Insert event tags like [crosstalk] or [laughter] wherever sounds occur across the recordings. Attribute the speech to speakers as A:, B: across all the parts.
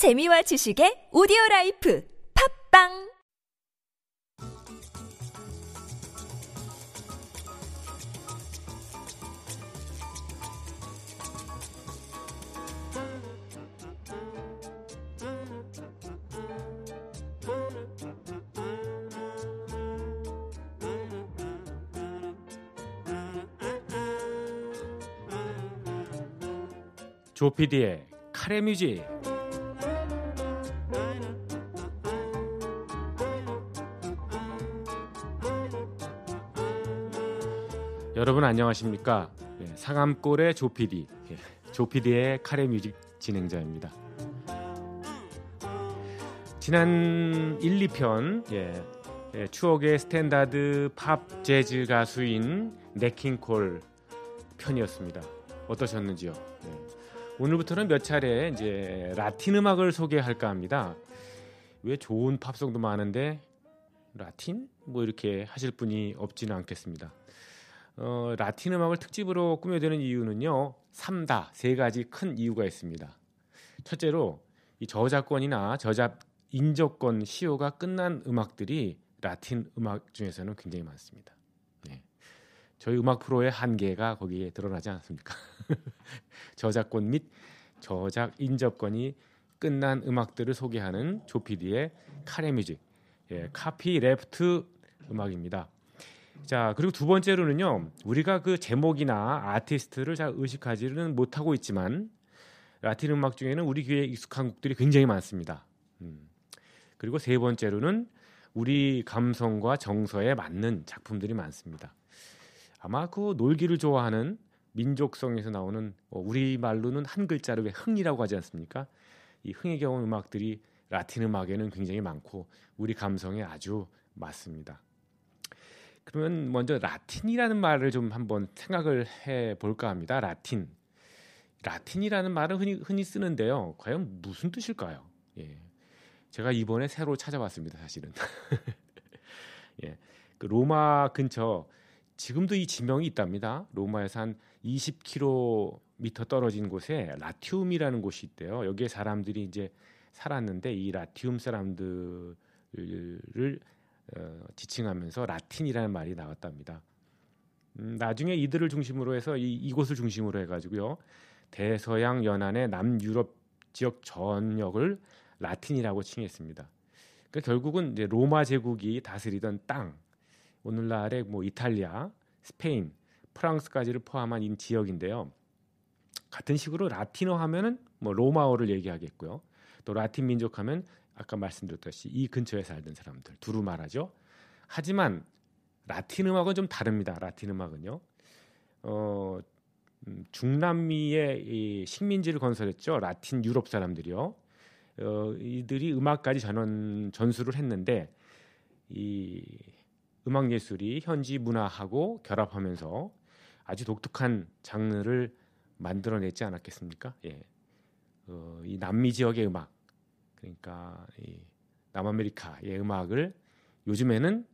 A: 재미와 지식의 오디오 라이프 팝빵!
B: 조피디의 카레 뮤직 여러분 안녕하십니까 예, 상암골의 조피디 예, 조피디의 카레 뮤직 진행자입니다 지난 1, 2편 예, 예, 추억의 스탠다드 팝 재즈 가수인 냇 킹 콜 편이었습니다 어떠셨는지요? 예. 오늘부터는 몇 차례 이제 라틴 음악을 소개할까 합니다. 왜 좋은 팝송도 많은데 라틴 뭐 이렇게 하실 분이 없지는 않겠습니다. 어, 라틴 음악을 특집으로 꾸며드는 이유는요. 3다 세 가지 큰 이유가 있습니다. 첫째로 이 저작권이나 저작 인적권 시효가 끝난 음악들이 라틴 음악 중에서는 굉장히 많습니다. 네. 저희 음악 프로의 한계가 거기에 드러나지 않습니까? [laughs] 저작권 및 저작 인접권이 끝난 음악들을 소개하는 조피디의 카레뮤직, 예, copyleft 음악입니다. 자 그리고 두 번째로는요 우리가 그 제목이나 아티스트를 잘 의식하지는 못하고 있지만 라틴 음악 중에는 우리 귀에 익숙한 곡들이 굉장히 많습니다. 음. 그리고 세 번째로는 우리 감성과 정서에 맞는 작품들이 많습니다. 아마 그 놀기를 좋아하는 민족성에서 나오는 어, 우리 말로는 한 글자로 왜 흥이라고 하지 않습니까? 이 흥에 겨운 음악들이 라틴 음악에는 굉장히 많고 우리 감성에 아주 맞습니다. 그러면 먼저 라틴이라는 말을 좀 한번 생각을 해 볼까 합니다. 라틴. 라틴이라는 말은 흔히, 흔히 쓰는데요. 과연 무슨 뜻일까요? 예. 제가 이번에 새로 찾아봤습니다. 사실은. [laughs] 예. 그 로마 근처 지금도 이 지명이 있답니다. 로마에서 한 20km 떨어진 곳에 라티움이라는 곳이 있대요. 여기에 사람들이 이제 살았는데 이 라티움 사람들을 어, 지칭하면서 라틴이라는 말이 나왔답니다. 음, 나중에 이들을 중심으로 해서 이, 이곳을 중심으로 해가지고요 대서양 연안의 남유럽 지역 전역을 라틴이라고 칭했습니다. 그러니까 결국은 이제 로마 제국이 다스리던 땅 오늘날의 뭐 이탈리아, 스페인, 프랑스까지를 포함한 이 지역인데요. 같은 식으로 라틴어 하면은 뭐 로마어를 얘기하겠고요. 또 라틴 민족 하면 아까 말씀드렸듯이 이 근처에 살던 사람들 두루 말하죠. 하지만 라틴 음악은 좀 다릅니다. 라틴 음악은요. 어, 음, 중남미의 이 식민지를 건설했죠. 라틴 유럽 사람들이요. 어, 이들이 음악까지 전원 전수를 했는데 이 음악 예술이 현지 문화하고 결합하면서 아주 독특한 장르를 만들어내지 않았겠습니까? 예. 어, 이 남미 지역의 음악 그러니까 이 남아메리카의 음악을 요즘에는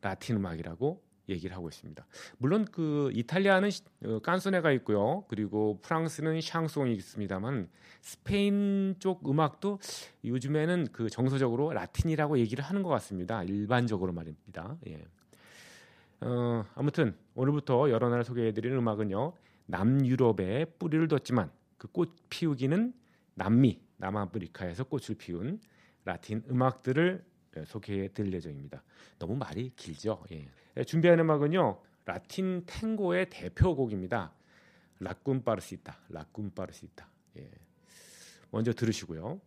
B: 라틴 음악이라고 얘기를 하고 있습니다. 물론 그 이탈리아는 어, 깐소네가 있고요. 그리고 프랑스는 샹송이 있습니다만 스페인 쪽 음악도 요즘에는 그 정서적으로 라틴이라고 얘기를 하는 것 같습니다. 일반적으로 말입니다. 예. 어, 아무튼 오늘부터 여러 나라 소개해드리는 음악은요. 남유럽에 뿌리를 뒀지만 그 꽃 피우기는 남미, 남아프리카에서 꽃을 피운 라틴 음악들을 소개해 드릴 예정입니다. 너무 말이 길죠. 예. 예, 준비한 음악은요 라틴 탱고의 대표곡입니다. 라꿈파르시타, 라꿈파르시타. 예. 먼저 들으시고요.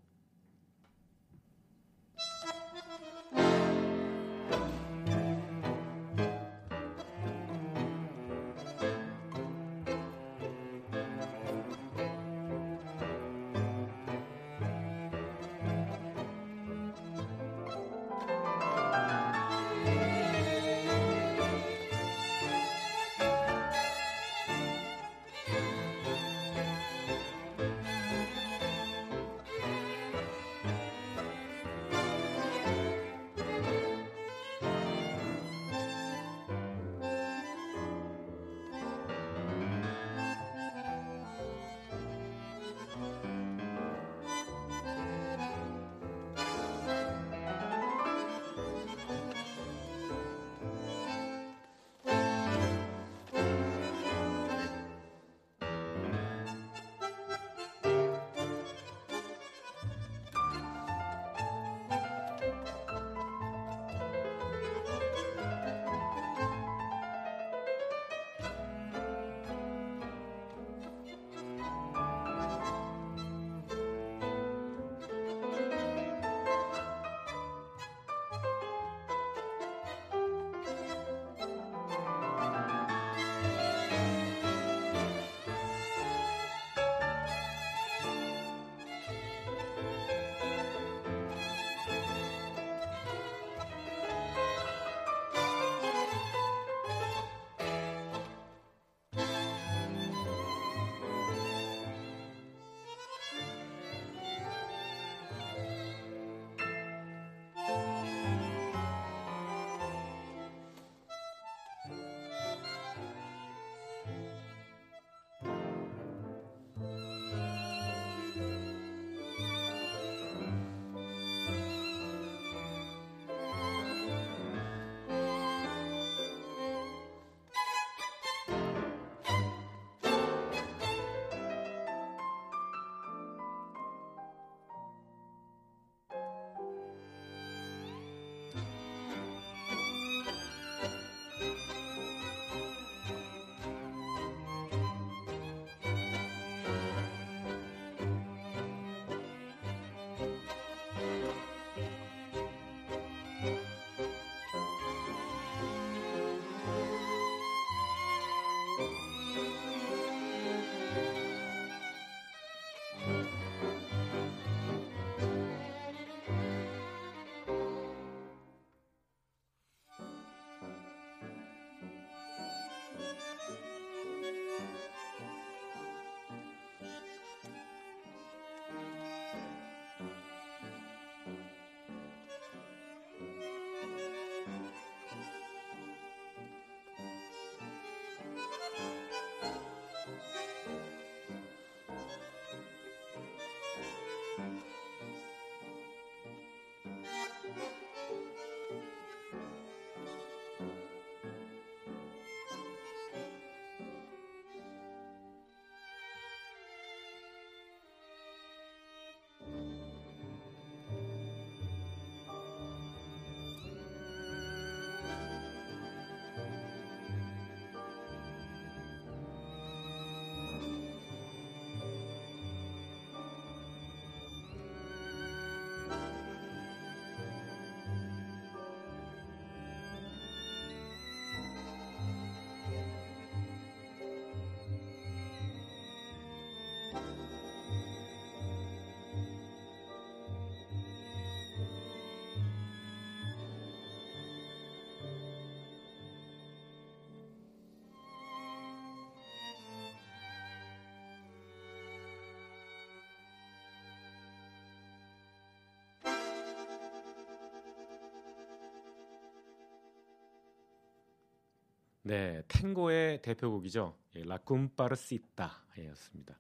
B: 네, 탱고의 대표곡이죠. 예, 라쿰파르시타였습니다.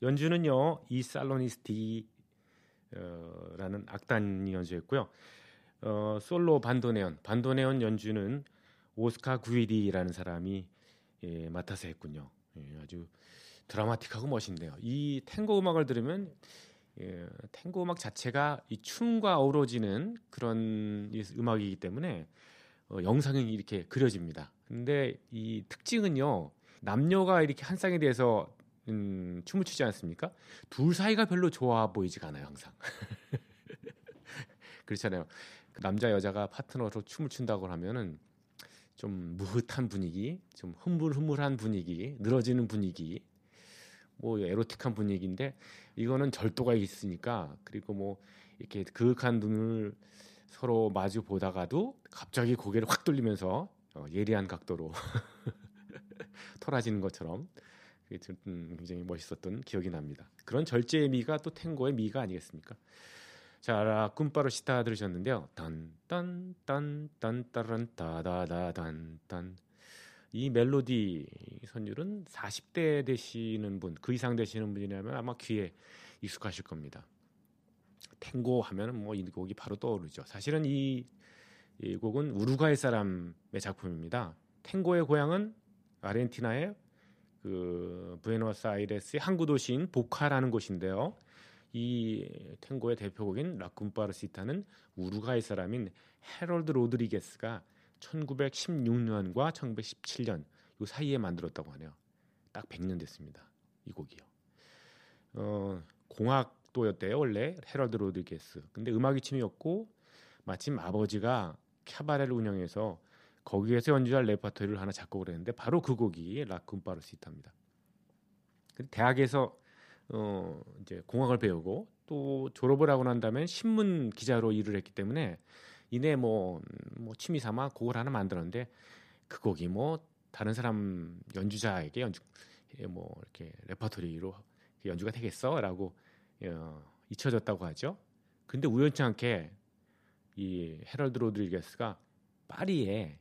B: 연주는요 이 살로니스티라는 악단이 연주했고요. 어, 솔로 반도네온, 반도네온 연주는 오스카 구이디라는 사람이 예, 맡아서 했군요. 예, 아주 드라마틱하고 멋있네요. 이 탱고 음악을 들으면 예, 탱고 음악 자체가 이 춤과 어우러지는 그런 음악이기 때문에 어, 영상이 이렇게 그려집니다. 근데 이 특징은요 남녀가 이렇게 한 쌍이 돼서 음, 춤을 추지 않습니까? 둘 사이가 별로 좋아 보이지가 않아요 항상. [laughs] 그렇잖아요. 그 남자 여자가 파트너로 춤을 춘다고 하면은 좀 무흐한 분위기, 좀 흐물흐물한 분위기, 늘어지는 분위기, 뭐 에로틱한 분위기인데 이거는 절도가 있으니까 그리고 뭐 이렇게 그윽한 눈을 서로 마주 보다가도 갑자기 고개를 확 돌리면서 어, 예리한 각도로 [laughs] 토라지는 것처럼 음, 굉장히 멋있었던 기억이 납니다. 그런 절제의 미가 또 탱고의 미가 아니겠습니까? 자, 꿈바로 시타 들으셨는데요. 딴딴딴딴따란 따다다단딴 이 멜로디 선율은 40대 되시는 분, 그 이상 되시는 분이라면 아마 귀에 익숙하실 겁니다. 탱고 하면은 뭐 이 곡이 바로 떠오르죠. 사실은 이, 이 곡은 우루과이 사람의 작품입니다. 탱고의 고향은 아르헨티나의 그 부에노스아이레스의 항구 도시인 보카라는 곳인데요. 이 탱고의 대표곡인 라쿰파르시타는 우루과이 사람인 헤럴드 로드리게스가 1916년과 1917년 요 사이에 만들었다고 하네요. 딱 100년 됐습니다. 이 곡이요. 어, 공학도였대요 원래 헤럴드 로드리게스. 근데 음악이 취미였고 마침 아버지가 카바레를 운영해서 거기에서 연주할 레퍼토리를 하나 작곡을 했는데 바로 그 곡이 라쿰파르시타입니다. 대학에서 어 이제 공학을 배우고 또 졸업을 하고 난 다음에 신문 기자로 일을 했기 때문에 이내 뭐, 뭐 취미 삼아 곡을 하나 만들었는데 그 곡이 뭐 다른 사람 연주자에게 연주 예, 뭐 이렇게 레퍼토리로 연주가 되겠어라고 어, 잊혀졌다고 하죠. 근데 우연치 않게 이 헤럴드 로드리게스가 파리에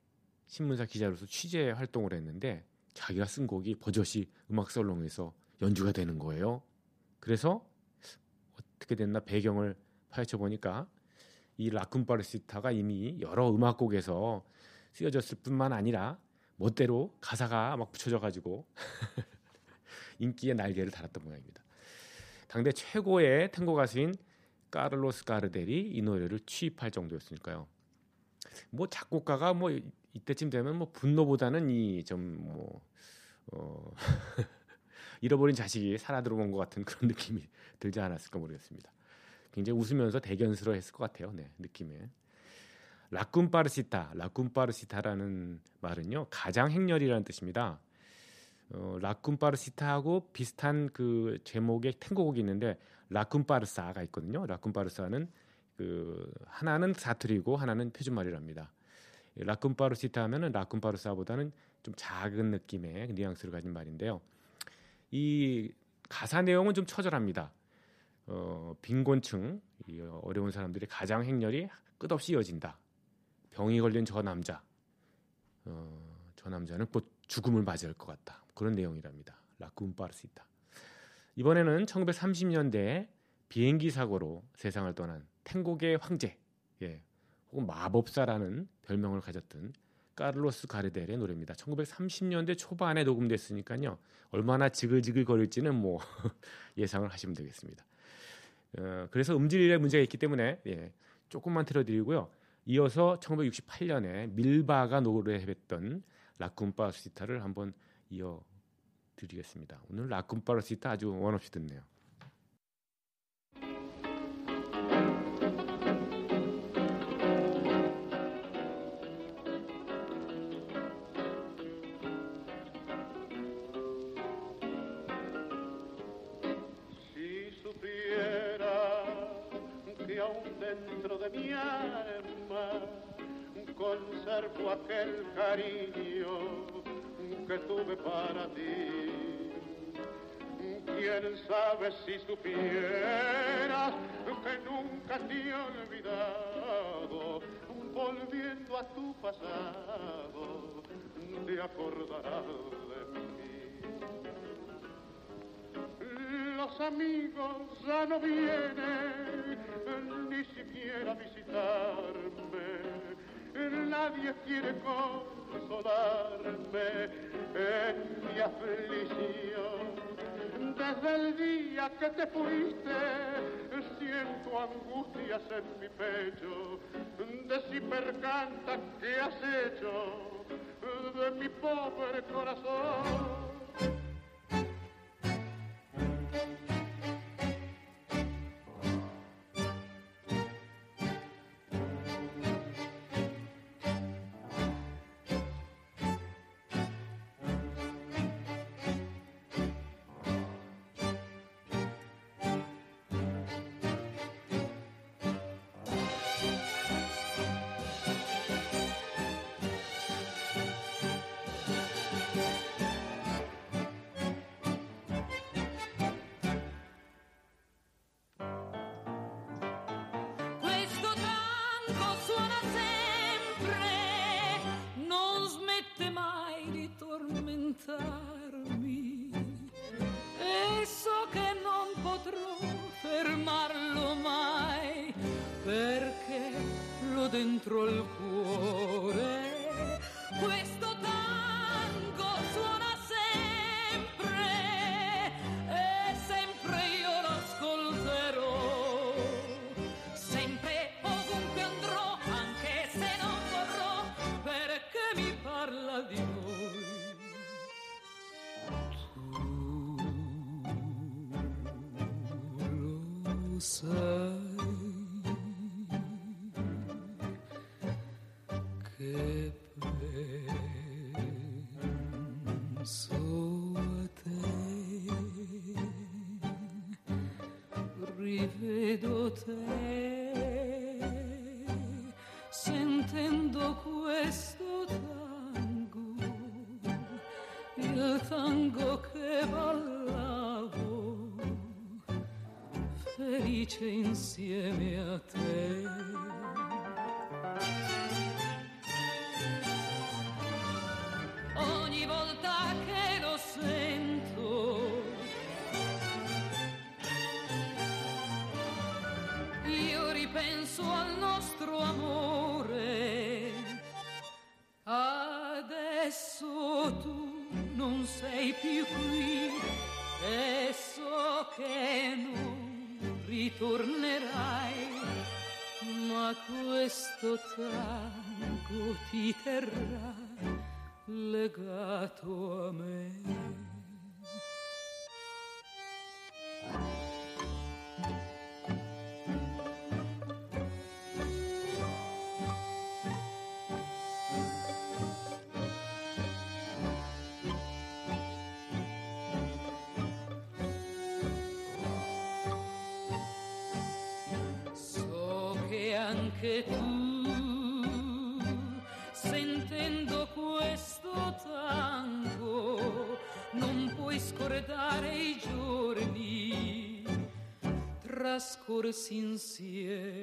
B: 신문사 기자로서 취재 활동을 했는데 자기가 쓴 곡이 버젓이 음악 살롱에서 연주가 되는 거예요. 그래서 어떻게 됐나 배경을 파헤쳐 보니까 이 라쿤 파르시타가 이미 여러 음악곡에서 쓰여졌을 뿐만 아니라 멋대로 가사가 막 붙여져 가지고 [laughs] 인기의 날개를 달았던 모양입니다. 당대 최고의 탱고 가수인 까를로스 가르델이 이 노래를 취입할 정도였으니까요. 뭐 작곡가가 뭐 이때쯤 되면 뭐 분노보다는 이 좀뭐 어, [laughs] 잃어버린 자식이 살아 들어온 것 같은 그런 느낌이 들지 않았을까 모르겠습니다. 굉장히 웃으면서 대견스러워했을 것 같아요. 네, 느낌에. 라쿤파르시타, 라쿤파르시타라는 말은요 가장 행렬이라는 뜻입니다. 어, 라쿤파르시타하고 비슷한 그 제목의 탱고곡이 있는데 라쿤파르사가 있거든요. 라쿤파르사는 그 하나는 사투리고 하나는 표준말이랍니다. 라쿤파르시타 하면은 라쿤파르사보다는 좀 작은 느낌의 뉘앙스를 가진 말인데요. 이 가사 내용은 좀 처절합니다. 어, 빈곤층, 이 어려운 사람들의 가장 행렬이 끝없이 이어진다. 병이 걸린 저 남자, 어, 저 남자는 곧 죽음을 맞이할 것 같다. 그런 내용이랍니다. 라쿤파르시타. 이번에는 1930년대 비행기 사고로 세상을 떠난 탱고계 황제, 예, 혹은 마법사라는 별명을 가졌던 카를로스 가르델의 노래입니다. 1930년대 초반에 녹음됐으니까요. 얼마나 지글지글 거릴지는 뭐 [laughs] 예상을 하시면 되겠습니다. 어, 그래서 음질에 문제가 있기 때문에 예, 조금만 틀어드리고요. 이어서 1968년에 밀바가 노래했던 라쿤파르시타를 한번 이어 드리겠습니다. 오늘 라쿤파르시타 아주 원없이 듣네요.
C: Que tuve para ti. Quién sabe si supieras que nunca te he olvidado, volviendo a tu pasado, te acordarás de mí. Los amigos ya no vienen ni siquiera a visitarme. Nadie quiere consolarme en mi aflicción. Desde el día que te fuiste, siento angustias en mi pecho. De si percanta que has hecho de mi pobre corazón.
D: Rivedo te sentendo questo tango il tango che ballavo felice insieme a te sei più qui e so che non ritornerai, ma questo tango ti terrà legato a me. Anche tu, sentendo questo tango, non puoi scordare i giorni trascorsi insieme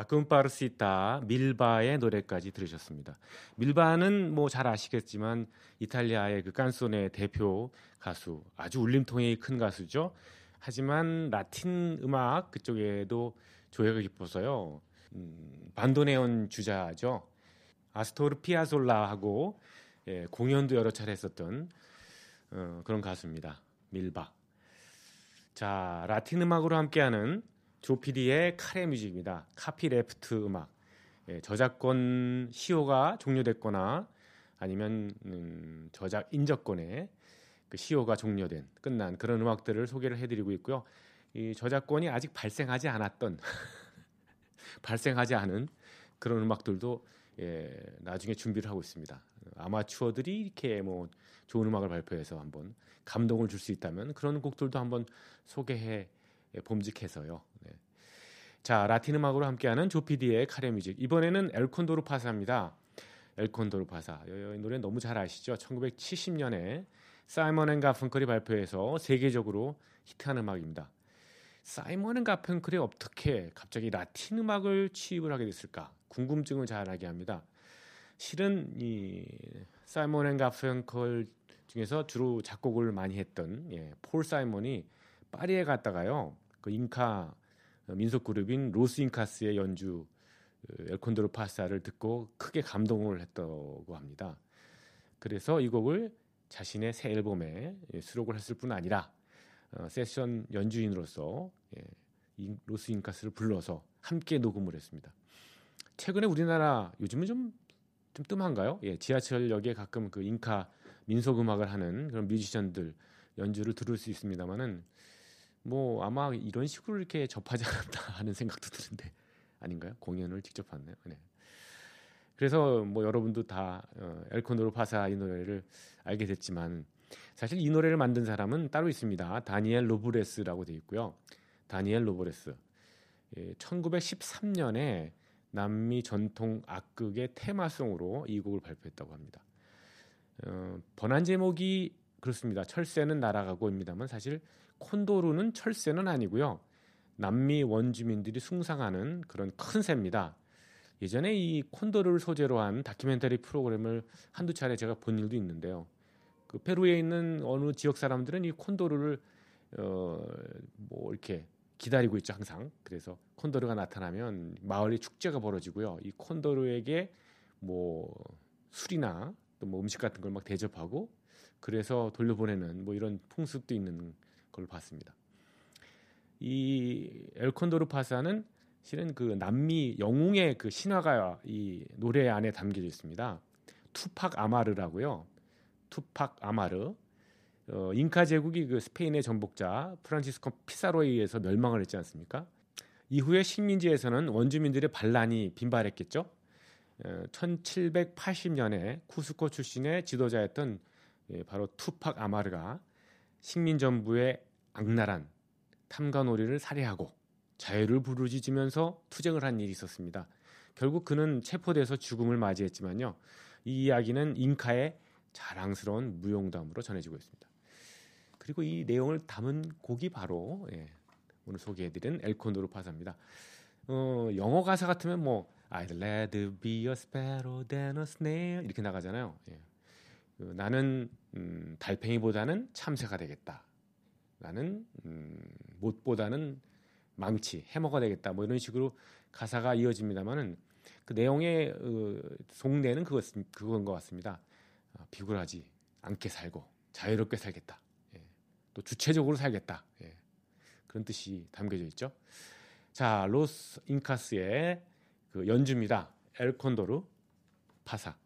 B: 라쿤파르시타 밀바의 노래까지 들으셨습니다. 밀바는 뭐 잘 아시겠지만 이탈리아의 그 깐소네 대표 가수, 아주 울림통이 큰 가수죠. 하지만 라틴 음악 그쪽에도 조예가 깊어서요. 음, 반도네온 주자죠. 아스토르 피아솔라하고 예, 공연도 여러 차례 했었던 어, 그런 가수입니다. 밀바. 자, 라틴 음악으로 함께하는 조피디의 카레 뮤직입니다. 카피레프트 음악. 예, 저작권 시효가 종료됐거나 아니면 음, 저작 인적권의 그 시효가 종료된 끝난 그런 음악들을 소개를 해드리고 있고요. 이 저작권이 아직 발생하지 않았던 [laughs] 발생하지 않은 그런 음악들도 예, 나중에 준비를 하고 있습니다. 아마추어들이 이렇게 뭐 좋은 음악을 발표해서 한번 감동을 줄 수 있다면 그런 곡들도 한번 소개해 예, 봄직해서요. 네. 자, 라틴 음악으로 함께하는 조피디의 카레 뮤직. 이번에는 엘콘도르 파사입니다. 엘콘도르 파사. 이 노래 너무 잘 아시죠? 1970년에 사이먼 앤 가펑클이 발표해서 세계적으로 히트한 음악입니다. 사이먼 앤 가펑클이 어떻게 갑자기 라틴 음악을 취입을 하게 됐을까 궁금증을 자아나게 합니다. 실은 이 사이먼 앤 가펑클 중에서 주로 작곡을 많이 했던 예, 폴 사이먼이 파리에 갔다가요 그 잉카 민속 그룹인 로스 잉카스의 연주 그 엘콘도르 파사를 듣고 크게 감동을 했다고 합니다. 그래서 이 곡을 자신의 새 앨범에 예, 수록을 했을 뿐 아니라 어, 세션 연주인으로서 예, 로스 잉카스를 불러서 함께 녹음을 했습니다. 최근에 우리나라 요즘은 좀, 좀 뜸한가요? 예, 지하철역에 가끔 그 잉카 민속 음악을 하는 그런 뮤지션들 연주를 들을 수 있습니다만은 뭐 아마 이런 식으로 이렇게 접하지 않았다 [laughs] 하는 생각도 드는데 아닌가요? 공연을 직접 봤네요. 네. 그래서 뭐 여러분도 다 어, 엘코노르 파사 이 노래를 알게 됐지만 사실 이 노래를 만든 사람은 따로 있습니다. 다니엘 로브레스라고 되어 있고요. 다니엘 로브레스. 예, 1913년에 남미 전통 악극의 테마송으로 이 곡을 발표했다고 합니다. 어, 번안 제목이 그렇습니다. 철새는 날아가고입니다만 사실 콘도르는 철새는 아니고요. 남미 원주민들이 숭상하는 그런 큰 새입니다. 예전에 이 콘도르를 소재로 한 다큐멘터리 프로그램을 한두 차례 제가 본 일도 있는데요. 그 페루에 있는 어느 지역 사람들은 이 콘도르를 어 뭐 이렇게 기다리고 있죠 항상. 그래서 콘도르가 나타나면 마을에 축제가 벌어지고요. 이 콘도르에게 뭐 술이나 또 뭐 음식 같은 걸 막 대접하고 그래서 돌려보내는 뭐 이런 풍습도 있는 걸 봤습니다. 이 엘콘도르 파사는 실은 그 남미 영웅의 그 신화가 이 노래 안에 담겨져 있습니다. 투팍 아마르라고요. 투팍 아마르. 어, 잉카 제국이 그 스페인의 전복자 프란치스코 피사로에 의해서 멸망을 했지 않습니까? 이후에 식민지에서는 원주민들의 반란이 빈발했겠죠. 어, 1780년에 쿠스코 출신의 지도자였던 예, 바로 투팍 아마르가 식민 정부의 악랄한 탐관오리를 살해하고 자유를 부르짖으면서 투쟁을 한 일이 있었습니다. 결국 그는 체포돼서 죽음을 맞이했지만요. 이 이야기는 잉카의 자랑스러운 무용담으로 전해지고 있습니다. 그리고 이 내용을 담은 곡이 바로 예, 오늘 소개해드린 엘콘도르 파사입니다. 어, 영어 가사 같으면 뭐 I'd rather be a sparrow than a snail 이렇게 나가잖아요. 예. 그, 나는 음, 달팽이보다는 참새가 되겠다. 나는 음, 못보다는 망치, 해머가 되겠다. 뭐 이런 식으로 가사가 이어집니다만은 그 내용의 어, 속내는 그것 그건 것 같습니다. 어, 비굴하지 않게 살고 자유롭게 살겠다. 예. 또 주체적으로 살겠다. 예. 그런 뜻이 담겨져 있죠. 자, 로스 인카스의 그 연주입니다. 엘콘도르 파사.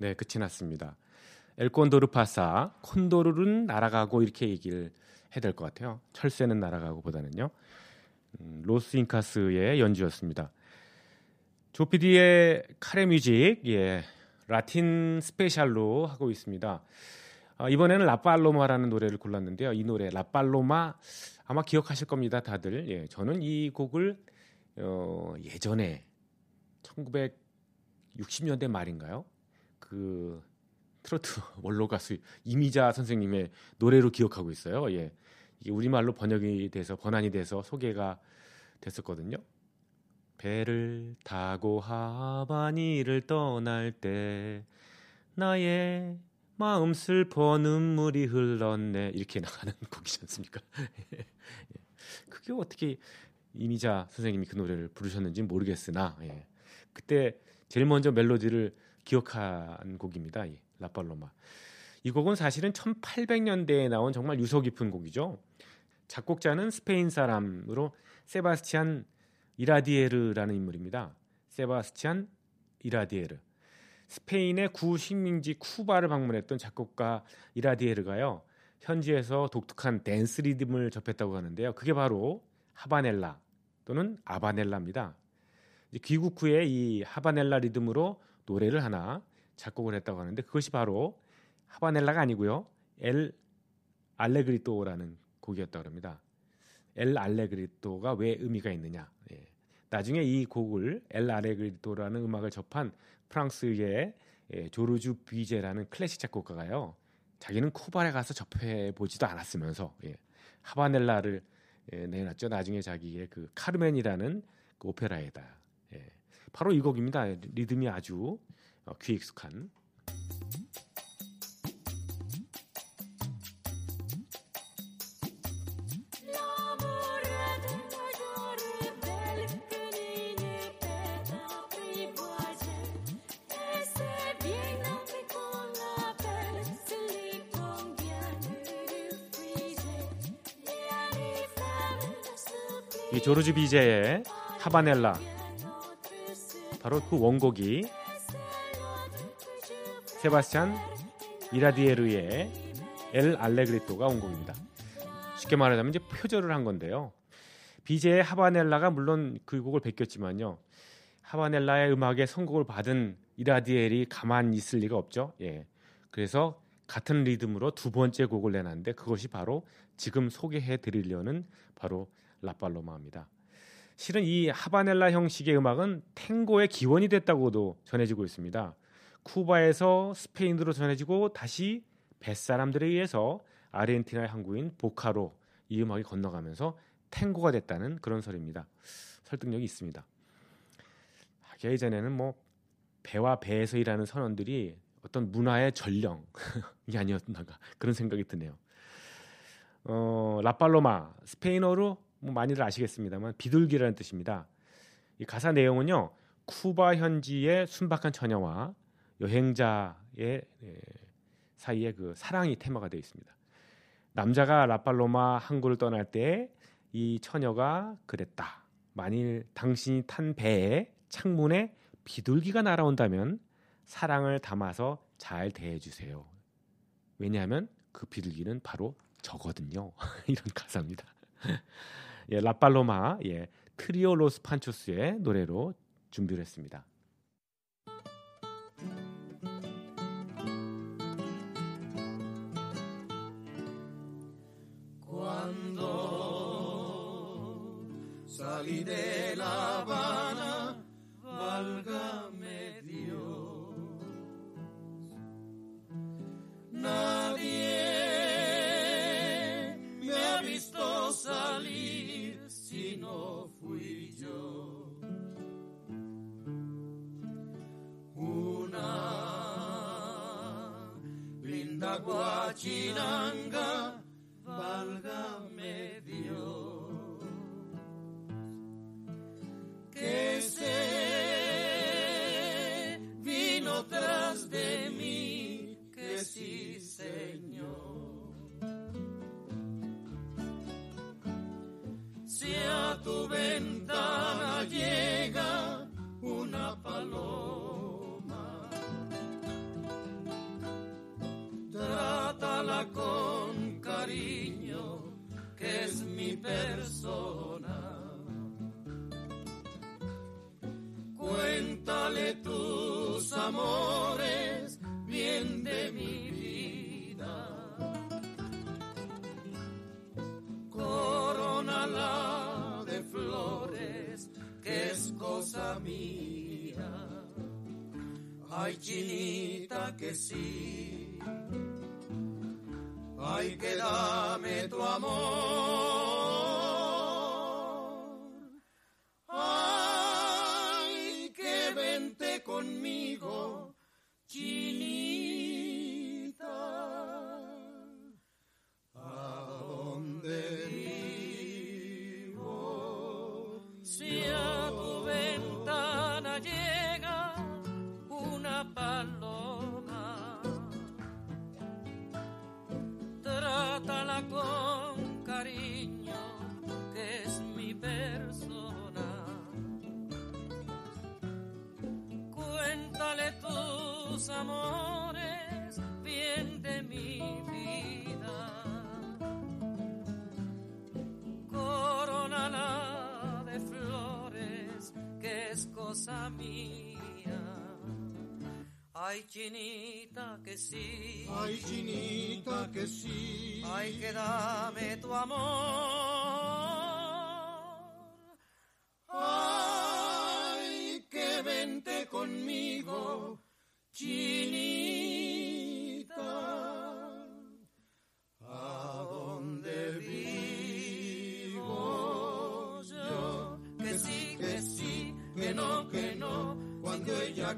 B: 네, 끝이 났습니다. 엘콘도르 파사, 콘도르는 날아가고 이렇게 얘기를 해야 될 것 같아요. 철새는 날아가고 보다는요. 음, 로스 잉카스의 연주였습니다. 조피디의 카레 뮤직, 예, 라틴 스페셜로 하고 있습니다. 아, 이번에는 라팔로마라는 노래를 골랐는데요. 이 노래 라팔로마 아마 기억하실 겁니다, 다들. 예, 저는 이 곡을 어, 예전에 1960년대 말인가요? 그 트로트 [laughs] 원로 가수 이미자 선생님의 노래로 기억하고 있어요. 예. 이게 우리말로 번역이 돼서 번안이 돼서 소개가 됐었거든요. 배를 타고 하바니를 떠날 때 나의 마음 슬퍼 눈물이 흘렀네 이렇게 [laughs] 나가는 곡이지 않습니까? [laughs] 예. 그게 어떻게 이미자 선생님이 그 노래를 부르셨는지 모르겠으나 예. 그때 제일 먼저 멜로디를 기억한 곡입니다. 이 라팔로마. 이 곡은 사실은 1800년대에 나온 정말 유서 깊은 곡이죠. 작곡자는 스페인 사람으로 세바스티안 이라디에르라는 인물입니다. 세바스티안 이라디에르. 스페인의 구식민지 쿠바를 방문했던 작곡가 이라디에르가요. 현지에서 독특한 댄스 리듬을 접했다고 하는데요. 그게 바로 하바넬라 또는 아바넬라입니다. 귀국 후에 이 하바넬라 리듬으로 노래를 하나 작곡을 했다고 하는데 그것이 바로 하바넬라가 아니고요. 엘 알레그리토라는 곡이었다고 합니다. 엘 알레그리토가 왜 의미가 있느냐? 예. 나중에 이 곡을 엘 알레그리토라는 음악을 접한 프랑스의 예, 조르주 비제라는 클래식 작곡가가요. 자기는 쿠바에 가서 접해 보지도 않았으면서 예, 하바넬라를 예, 내놨죠. 나중에 자기의 그 카르멘이라는 그 오페라에다. 예, 바로 이 곡입니다. 리듬이 아주 어, 귀익숙한. 이 조르주 비제의 하바넬라 바로 그 원곡이 세바스찬 이라디에르의 엘 알레그리토가 원곡입니다. 쉽게 말하자면 이제 표절을 한 건데요. 비제의 하바넬라가 물론 그 곡을 베꼈지만요. 하바넬라의 음악에 선곡을 받은 이라디엘이 가만히 있을 리가 없죠. 예. 그래서 같은 리듬으로 두 번째 곡을 내놨는데 그것이 바로 지금 소개해 드리려는 바로 라팔로마입니다. 실은 이 하바넬라 형식의 음악은 탱고의 기원이 됐다고도 전해지고 있습니다. 쿠바에서 스페인으로 전해지고 다시 뱃사람들에 의해서 아르헨티나의 항구인 보카로 이 음악이 건너가면서 탱고가 됐다는 그런 설입니다. 설득력이 있습니다. 예전에는 뭐 배와 배에서 일하는 선원들이 어떤 문화의 전령이 [laughs] 아니었나가 그런 생각이 드네요. 어, 라팔로마 스페인어로 뭐 많이들 아시겠습니다만 비둘기라는 뜻입니다. 이 가사 내용은요 쿠바 현지의 순박한 처녀와 여행자의 예, 사이에 그 사랑이 테마가 되어 있습니다. 남자가 라팔로마 항구를 떠날 때 이 처녀가 그랬다. 만일 당신이 탄 배에 창문에 비둘기가 날아온다면 사랑을 담아서 잘 대해 주세요. 왜냐하면 그 비둘기는 바로 저거든요. [laughs] 이런 가사입니다. 예, 라팔로마 예, 트리오 로스 판초스의 노래로 준비를 했습니다.
E: Tacuachinanga, válgame Ay, chinita, que sí. Ay, chinita,
D: que sí.
E: Ay, que
D: dame tu amor.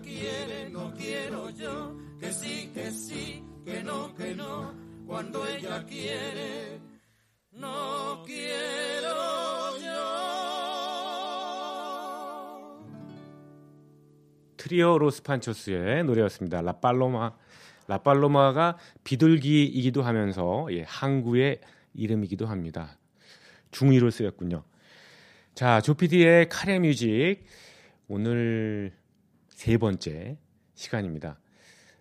E: Quiere, no quiero yo. Que sí, que sí, que no, que no. Cuando ella quiere, no quiero yo.
B: 트리오 로스판초스의 노래였습니다. 라팔로마. 라팔로마가 비둘기이기도 하면서 예, 항구의 이름이기도 합니다. 중의로 쓰였군요. 자, 조피디의 카레 뮤직 오늘 세 번째 시간입니다.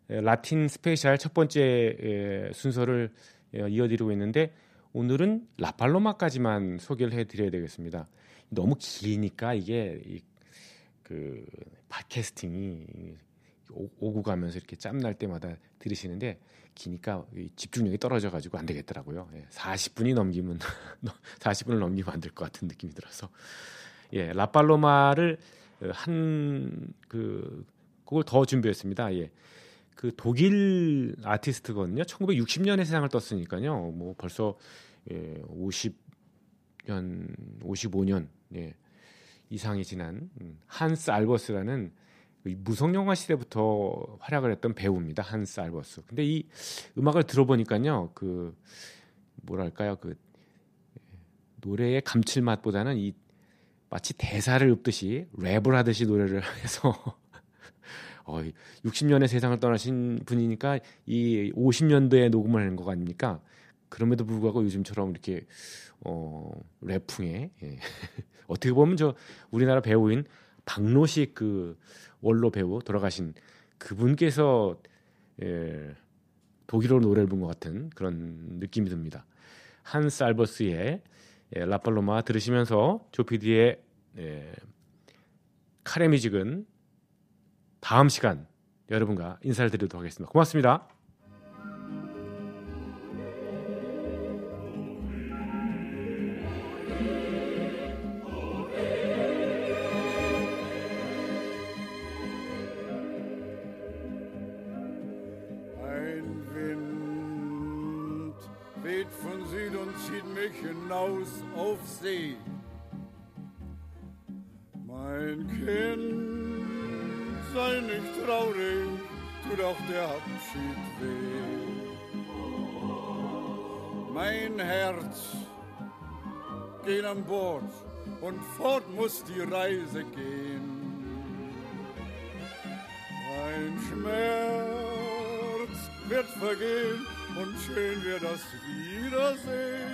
B: 에, 라틴 스페셜 첫 번째 에, 순서를 에, 이어드리고 있는데 오늘은 라팔로마까지만 소개를 해드려야 되겠습니다. 너무 기니까 이게 이, 그 podcasting이 오- 오고 가면서 이렇게 짬날 때마다 들으시는데 기니까 이 집중력이 떨어져 가지고 안 되겠더라고요. 예, 40분이 넘기면 [laughs] 40분을 넘기면 안 될 것 같은 느낌이 들어서 예, 라팔로마를 한 그 그걸 더 준비했습니다. 예. 그 독일 아티스트거든요. 1960년에 세상을 떴으니까요. 뭐 벌써 예, 50년, 55년 예, 이상이 지난 음, 한스 알버스라는 이 무성 영화 시대부터 활약을 했던 배우입니다. 한스 알버스. 근데 이 음악을 들어보니까요. 그 뭐랄까요? 그 예, 노래의 감칠맛보다는 이 마치 대사를 읊듯이 랩을 하듯이 노래를 [laughs] 해서 어, 60년의 세상을 떠나신 분이니까 이 50년도에 녹음을 한 거 아닙니까? 그럼에도 불구하고 요즘처럼 이렇게 어, 랩풍에 예. [laughs] 어떻게 보면 저 우리나라 배우인 박노식 그 원로 배우 돌아가신 그분께서 예, 독일어로 노래를 부른 것 같은 그런 느낌이 듭니다. 한스 알버스의 예, 라팔로마 들으시면서 조피디의 예, 카레 뮤직은 다음 시간 여러분과 인사를 드리도록 하겠습니다. 고맙습니다.
F: See. Mein Kind, sei nicht traurig, tut auch der Abschied weh. Mein Herz geht an Bord und fort muss die Reise gehen. Ein Schmerz wird vergehen und schön wird das Wiedersehen.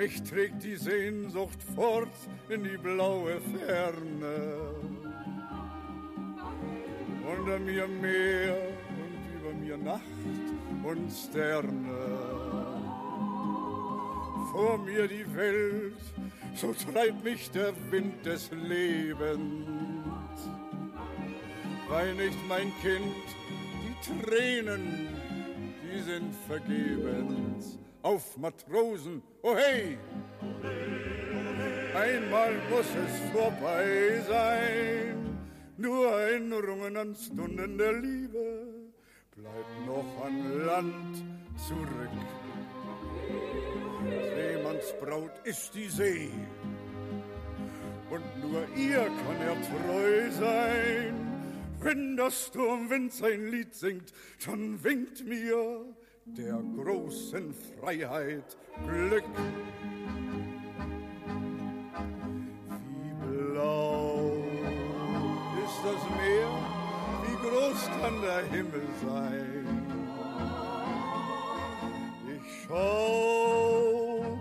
F: Mich trägt die Sehnsucht fort in die blaue Ferne. Unter mir Meer und über mir Nacht und Sterne. Vor mir die Welt, so treibt mich der Wind des Lebens. Wein nicht, mein Kind, die Tränen, die sind vergebens. Auf Matrosen, oh hey! Einmal muss es vorbei sein, nur Erinnerungen an Stunden der Liebe bleibt noch an Land zurück. Seemannsbraut ist die See und nur ihr kann er treu sein. Wenn der Sturmwind sein Lied singt, dann winkt mir der großen Freiheit Glück. Wie blau ist das Meer, wie groß kann der Himmel sein? Ich schau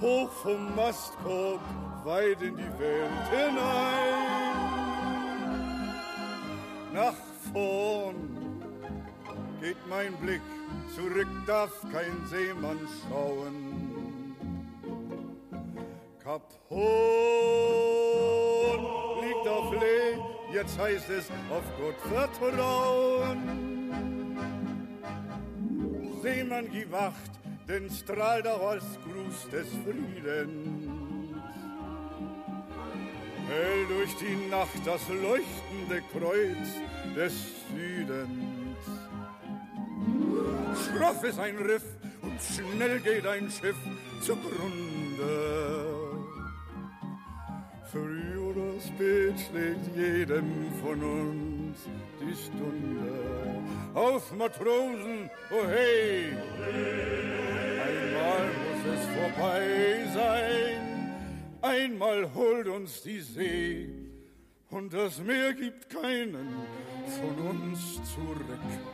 F: hoch vom Mastkorb weit in die Welt hinein. Nach vorn geht mein Blick, zurück darf kein Seemann schauen. Kap Horn liegt auf Lee, jetzt heißt es auf Gott vertrauen. Seemann, gib Wacht, denn strahlt auch als Gruß des Friedens. Hell durch die Nacht das leuchtende Kreuz des Südens. Schroff ist ein Riff und schnell geht ein Schiff zugrunde. Früh oder spät schlägt jedem von uns die Stunde. Auf Matrosen, oh hey! Einmal muss es vorbei sein. Einmal holt uns die See und das Meer gibt keinen von uns zurück.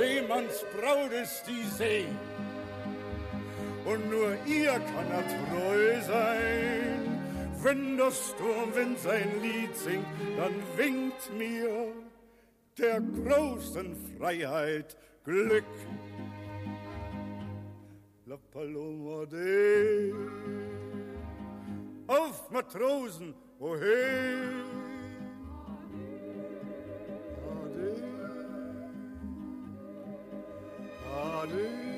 F: Seemannsbraut ist die See und nur ihr kann er treu sein. Wenn der Sturmwind sein Lied singt, dann winkt mir der großen Freiheit Glück. La Paloma de Auf Matrosen, oh hey! Body.